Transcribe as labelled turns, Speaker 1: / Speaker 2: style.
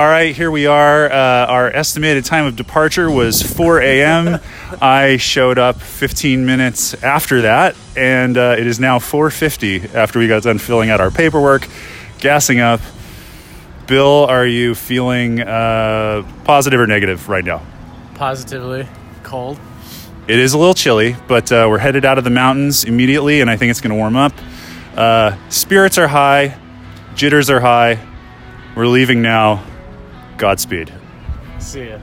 Speaker 1: All right, here we are. Uh, our estimated time of departure was 4 a.m. I showed up 15 minutes after that, and uh, it is now 4:50 after we got done filling out our paperwork, gassing up. Bill, are you feeling uh, positive or negative right now?
Speaker 2: Positively cold.
Speaker 1: It is a little chilly, but uh, we're headed out of the mountains immediately, and I think it's going to warm up. Uh, spirits are high, jitters are high. We're leaving now. Godspeed.
Speaker 2: See ya.